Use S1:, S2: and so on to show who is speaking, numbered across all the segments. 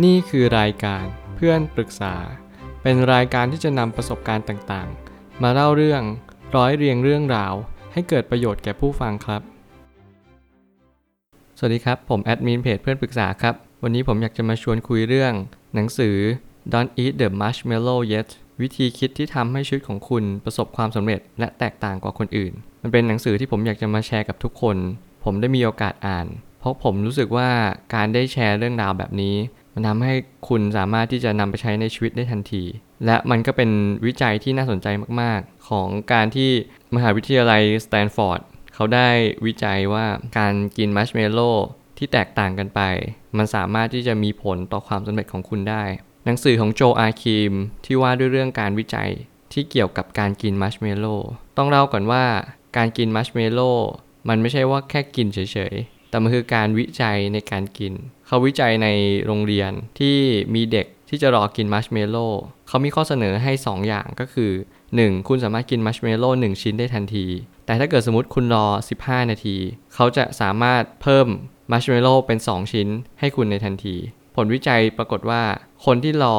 S1: นี่คือรายการเพื่อนปรึกษา เป็นรายการที่จะนำประสบการณ์ต่างๆ มาเล่าเรื่องร้อยเรียงเรื่องราว ให้เกิดประโยชน์แก่ผู้ฟังครับ สวัสดีครับ ผมแอดมินเพจเพื่อนปรึกษาครับ วันนี้ผมอยากจะมาชวนคุยเรื่อง หนังสือ Don't Eat the Marshmallow Yet วิธีคิดที่ทำให้ชีวิตของคุณประสบความสำเร็จและแตกต่างกว่าคนอื่น มันเป็นหนังสือที่ผมอยากจะมาแชร์กับทุกคน ผมได้มีโอกาสอ่าน เพราะผมรู้สึกว่าการได้แชร์เรื่องราวแบบนี้ มันทำให้คุณสามารถที่จะนำไปใช้ในชีวิตได้ทันที และมันก็เป็นวิจัยที่น่าสนใจมาก ๆ ของการที่มหาวิทยาลัยสแตนฟอร์ดเขาได้วิจัยว่าการกินมัชเมลโล่ที่แตกต่างกันไป มันสามารถที่จะมีผลต่อความสำเร็จของคุณได้ หนังสือของโจอาคิมที่ว่าด้วยเรื่องการวิจัยที่เกี่ยวกับการกินมัชเมลโล่ต้องเล่าก่อนว่าการกินมัชเมลโล่มันไม่ใช่ว่าแค่กินเฉย แต่มันคือการวิจัยในการกิน เขาวิจัยในโรงเรียนที่มีเด็กที่จะรอกินมัชเมลโล่เขามีข้อเสนอให้ 2 อย่างก็คือ 1. คุณสามารถกินมัชเมลโล่1 ชิ้นได้ทันที แต่ถ้าเกิดสมมติคุณรอ 15 นาที เขาจะสามารถเพิ่มมัชเมลโล่เป็น 2 ชิ้นให้คุณในทันที ผลวิจัยปรากฏว่าคนที่รอ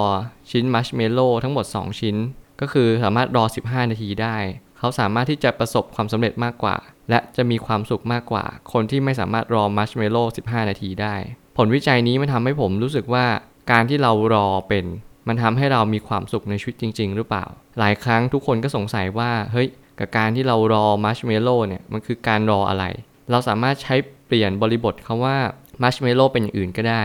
S1: ชิ้นมัชเมลโล่ทั้งหมด 2 ชิ้น ก็คือสามารถรอ 15 นาทีได้ เขาสามารถที่จะประสบความสำเร็จมากกว่า และจะมีความสุขมากกว่า คนที่ไม่สามารถรอมัชเมลโล่15 นาทีได้ ผลวิจัยนี้มันทำให้ผมรู้สึกว่าการที่เรารอเป็น มันทำให้เรามีความสุขในชีวิตจริง ๆ หรือเปล่า หลายครั้งทุกคนก็สงสัยว่าเฮ้ยกับการที่เรารอมัชเมลโล่เนี่ยมันคือการรออะไร เราสามารถใช้เปลี่ยนบริบทคำว่ามัชเมลโล่เป็นอย่างอื่นก็ได้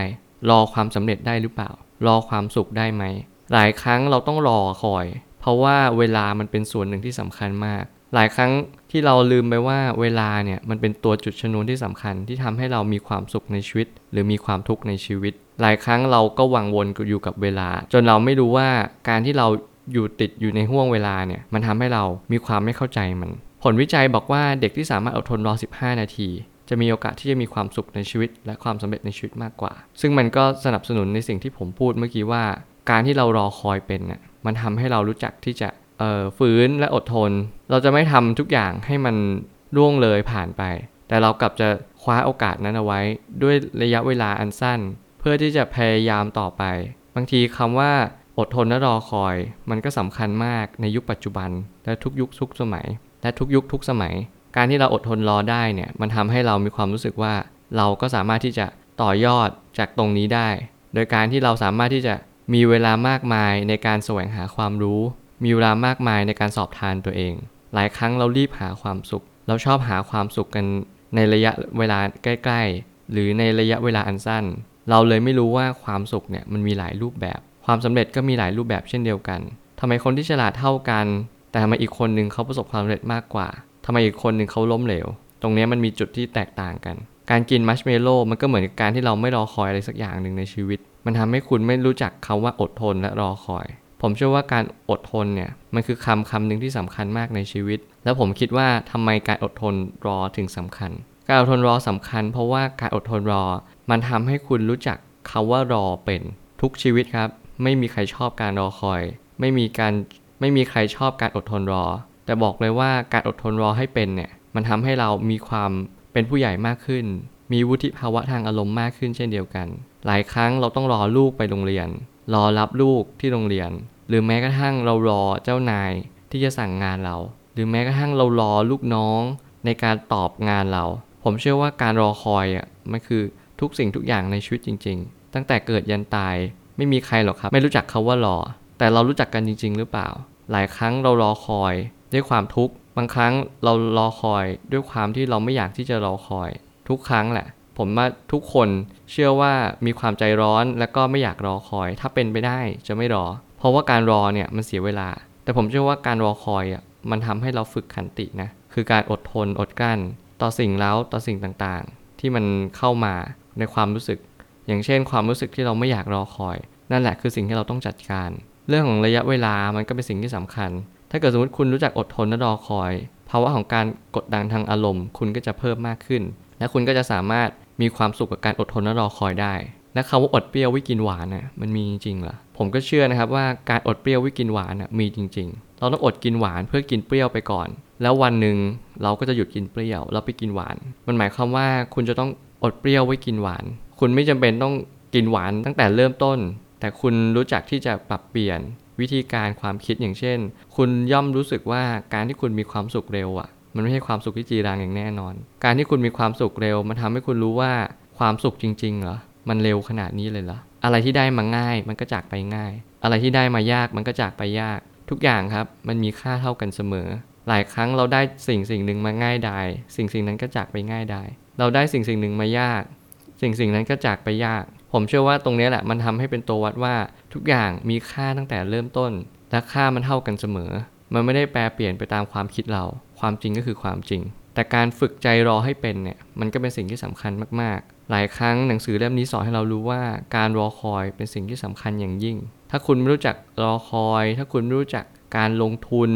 S1: รอความสำเร็จได้หรือเปล่า รอความสุขได้ไหม หลายครั้งเราต้องรอคอย เพราะว่าเวลามันเป็นส่วนหนึ่งที่สำคัญมาก หลายครั้งที่เราลืมไปว่าเวลาเนี่ยมันเป็นตัวจุดชนวนที่สำคัญที่ทำให้เรามีความสุขในชีวิต หรือมีความทุกข์ในชีวิต หลายครั้งเราก็วังวนอยู่กับเวลา จนเราไม่รู้ว่าการที่เราอยู่ติดอยู่ในห่วงเวลาเนี่ยมันทำให้เรามีความไม่เข้าใจมัน ผลวิจัยบอกว่าเด็กที่สามารถอดทนรอ 15 นาที จะมีโอกาสที่จะมีความสุขในชีวิต และความสำเร็จในชีวิตมากกว่า ซึ่งมันก็สนับสนุนในสิ่งที่ผมพูดเมื่อกี้ว่า การที่เรารอคอยเป็นน่ะมันทำให้เรารู้จักที่จะ ฝืนและอดทน เราจะไม่ทำทุกอย่างให้มันล่วงเลยผ่านไป แต่เรากลับจะคว้าโอกาสนั้นเอาไว้ ด้วยระยะเวลาอันสั้น เพื่อที่จะพยายามต่อไป บางทีคำว่าอดทนและรอคอย มันก็สำคัญมากในยุคปัจจุบัน และทุกยุคทุกสมัย และทุกยุคทุกสมัย การที่เราอดทนรอได้เนี่ยมันทำให้เรามีความรู้สึกว่า เราก็สามารถที่จะต่อยอดจากตรงนี้ได้ โดยการที่เราสามารถที่จะมีเวลามากมายในการแสวงหาความรู้ มีเวลามากมายในการสอบทานตัวเอง หลายครั้งเรารีบหาความสุข เราชอบหาความสุขกันในระยะเวลาใกล้ๆ หรือในระยะเวลาอันสั้น เราเลยไม่รู้ว่าความสุขเนี่ยมันมีหลายรูปแบบ ความสำเร็จก็มีหลายรูปแบบเช่นเดียวกันทำไมคนที่ฉลาดเท่ากัน แต่ทำไมอีกคนหนึ่งเขาประสบความสำเร็จมากกว่าทำไมอีกคนหนึ่งเขาล้มเหลว ตรงนี้มันมีจุดที่แตกต่างกัน การกินมัชเมลโล่มันก็เหมือนกับการที่เราไม่รอคอยอะไรสักอย่างหนึ่งในชีวิต มันทำให้คุณไม่รู้จักคาว่าอดทนและรอคอย ผมเชื่อว่าการอดทนเนี่ยมันคือคำคำหนึ่งที่สำคัญมากในชีวิต แล้วผมคิดว่าทำไมการอดทนรอถึงสำคัญ การอดทนรอสำคัญ เพราะว่าการอดทนรอ มันทำให้คุณรู้จักคาว่ารอเป็นทุกชีวิตครับ ไม่มีใครชอบการรอคอย ไม่มีการไม่มีใครชอบการอดทนรอ แต่บอกเลยว่าการอดทนรอให้เป็นเนี่ยมันทำให้เรามีความเป็นผู้ใหญ่มากขึ้น มีวุฒิภาวะทางอารมณ์มากขึ้นเช่นเดียวกัน หลายครั้งเราต้องรอลูกไปโรงเรียน รอรับลูกที่โรงเรียน หรือแม้กระทั่งเรารอเจ้านายที่จะสั่งงานเรา หรือแม้กระทั่งเรารอลูกน้องในการตอบงานเรา ผมเชื่อว่าการรอคอยอะมันคือทุกสิ่งทุกอย่างในชีวิตจริง ๆ ตั้งแต่เกิดยันตายไม่มีใครหรอกครับ ไม่รู้จักคาว่ารอ แต่เรารู้จักกันจริง ๆ หรือเปล่า หลายครั้งเรารอคอยด้วยความทุกข์บางครั้งเรารอคอยด้วยความที่เราไม่อยากที่จะรอคอย ทุกครั้งแหละ ผมว่าทุกคนเชื่อว่ามีความใจร้อนและก็ไม่อยากรอคอย ถ้าเป็นไปได้จะไม่รอ เพราะว่าการรอเนี่ยมันเสียเวลา แต่ผมเชื่อว่าการรอคอยอะมันทำให้เราฝึกขันตินะคือการอดทนอดกั้น ต่อสิ่งแล้วต่อสิ่งต่างๆ ที่มันเข้ามาในความรู้สึก อย่างเช่น ความรู้สึกที่เราไม่อยากรอคอย นั่นแหละคือสิ่งที่เราต้องจัดการ เรื่องของระยะเวลามันก็เป็นสิ่งที่สำคัญ ถ้าเกิดสมมติคุณรู้จักอดทนและรอคอยภาวะของการกดดันทางอารมณ์ คุณก็จะเพิ่มมากขึ้น และคุณก็จะสามารถ มีความสุขกับการอดทนและรอคอยได้และคำว่าอดเปรี้ยววิกินหวานน่ะมันมีจริงเหรอผมก็เชื่อนะครับว่าการอดเปรี้ยววิกินหวานน่ะมีจริง ๆ เราต้องอดกินหวานเพื่อกินเปรี้ยวไปก่อน แล้ววันหนึ่งเราก็จะหยุดกินเปรี้ยวแล้วไปกินหวาน มันหมายความว่าคุณจะต้องอดเปรี้ยวไว้กินหวาน คุณไม่จำเป็นต้องกินหวานตั้งแต่เริ่มต้น แต่คุณรู้จักที่จะปรับเปลี่ยนวิธีการความคิดอย่างเช่น คุณย่อมรู้สึกว่าการที่คุณมีความสุขเร็วอะ่ะ มันไม่ใช่ความสุขที่จีรังอย่างแน่นอน การที่คุณมีความสุขเร็ว มันทำให้คุณรู้ว่าความสุขจริง ๆ เหรอ มันเร็วขนาดนี้เลยเหรอ อะไรที่ได้มาง่าย มันก็จากไปง่าย อะไรที่ได้มายาก มันก็จากไปยาก ทุกอย่างครับ มันมีค่าเท่ากันเสมอ หลายครั้งเราได้สิ่งสิ่งหนึ่งมาง่ายดาย สิ่งสิ่งนั้นก็จากไปง่ายดาย เราได้สิ่งสิ่งหนึ่งมายาก สิ่งสิ่งนั้นก็จากไปยาก ผมเชื่อว่าตรงนี้แหละ มันทำให้เป็นตัววัดว่าทุกอย่างมีค่าตั้งแต่เริ่มต้น และค่ามันเท่ากันเสมอ มันไม่ได้แปรเปลี่ยนไปตามความคิดเรา ความจริงก็คือความจริง แต่การฝึกใจรอให้เป็นเนี่ย มันก็เป็นสิ่งที่สำคัญมากๆ หลายครั้งหนังสือเล่มนี้สอนให้เรารู้ว่าการรอคอยเป็นสิ่งที่สำคัญอย่างยิ่ง ถ้าคุณไม่รู้จักรอคอย ถ้าคุณไม่รู้จักการลงทุน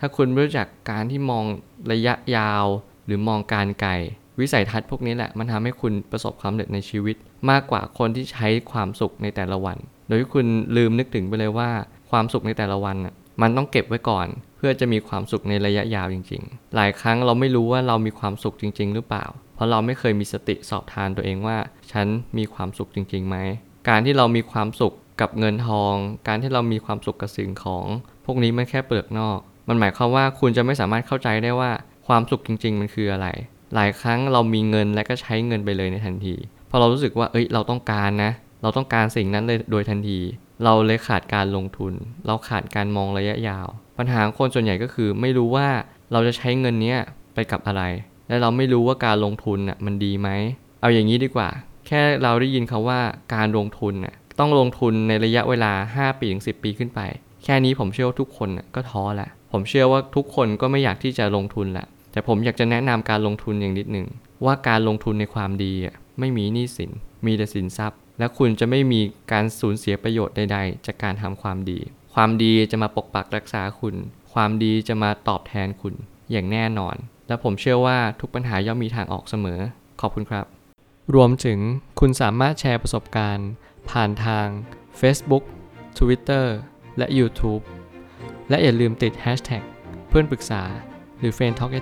S1: ถ้าคุณไม่รู้จักการที่มองระยะยาว หรือมองการไกล วิสัยทัศน์พวกนี้แหละ มันทำให้คุณประสบความสำเร็จในชีวิต มากกว่าคนที่ใช้ความสุขในแต่ละวัน โดยที่คุณลืมนึกถึงไปเลยว่าความสุขในแต่ละวันน่ะ มันต้องเก็บไว้ก่อน เพื่อจะมีความสุขในระยะยาวจริง ๆ หลายครั้งเราไม่รู้ว่าเรามีความสุขจริง ๆ หรือเปล่า เพราะเราไม่เคยมีสติสอบทานตัวเองว่า ฉันมีความสุขจริงๆไหมการที่เรามีความสุขกับเงินทอง การที่เรามีความสุขกับสิ่งของ พวกนี้มันแค่เปลือกนอก มันหมายความว่าคุณจะไม่สามารถเข้าใจได้ว่าความสุขจริง ๆ มันคืออะไร หลายครั้งเรามีเงินและก็ใช้เงินไปเลยในทันทีพอเรารู้สึกว่าเอ้ยเราต้องการนะ เราต้องการสิ่งนั้นเลยโดยทันที เราเลยขาดการลงทุน เราขาดการมองระยะยาว ปัญหาคนส่วนใหญ่ก็คือไม่รู้ว่าเราจะใช้เงินเนี้ยไปกับอะไร และเราไม่รู้ว่าการลงทุนน่ะมันดีไหม เอาอย่างนี้ดีกว่า แค่เราได้ยินคาว่าการลงทุนน่ะต้องลงทุนในระยะเวลา 5 ปีถึง 10 ปีขึ้นไป แค่นี้ผมเชื่อว่าทุกคนน่ะก็ท้อละ ผมเชื่อว่าทุกคนก็ไม่อยากที่จะลงทุนละ แต่ผมอยากจะแนะนำการลงทุนอย่างนิดหนึ่งว่าการลงทุนในความดีอะไม่มีหนี้สิน มีแต่สินทรัพย์ และคุณจะไม่มีการสูญเสียประโยชน์ใด ๆ จากการทำความดี ความดีจะมาปกปักรักษาคุณ ความดีจะมาตอบแทนคุณอย่างแน่นอน และผมเชื่อว่าทุกปัญหาย่อมมีทางออกเสมอ ขอบคุณครับ รวมถึงคุณสามารถแชร์ประสบการณ์ ผ่านทาง Facebook Twitter และ YouTube และอย่าลืมติด Hashtag เพื่อนปรึกษาหรือ f r ร e n d t a l k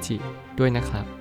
S1: ด้วยนะครับ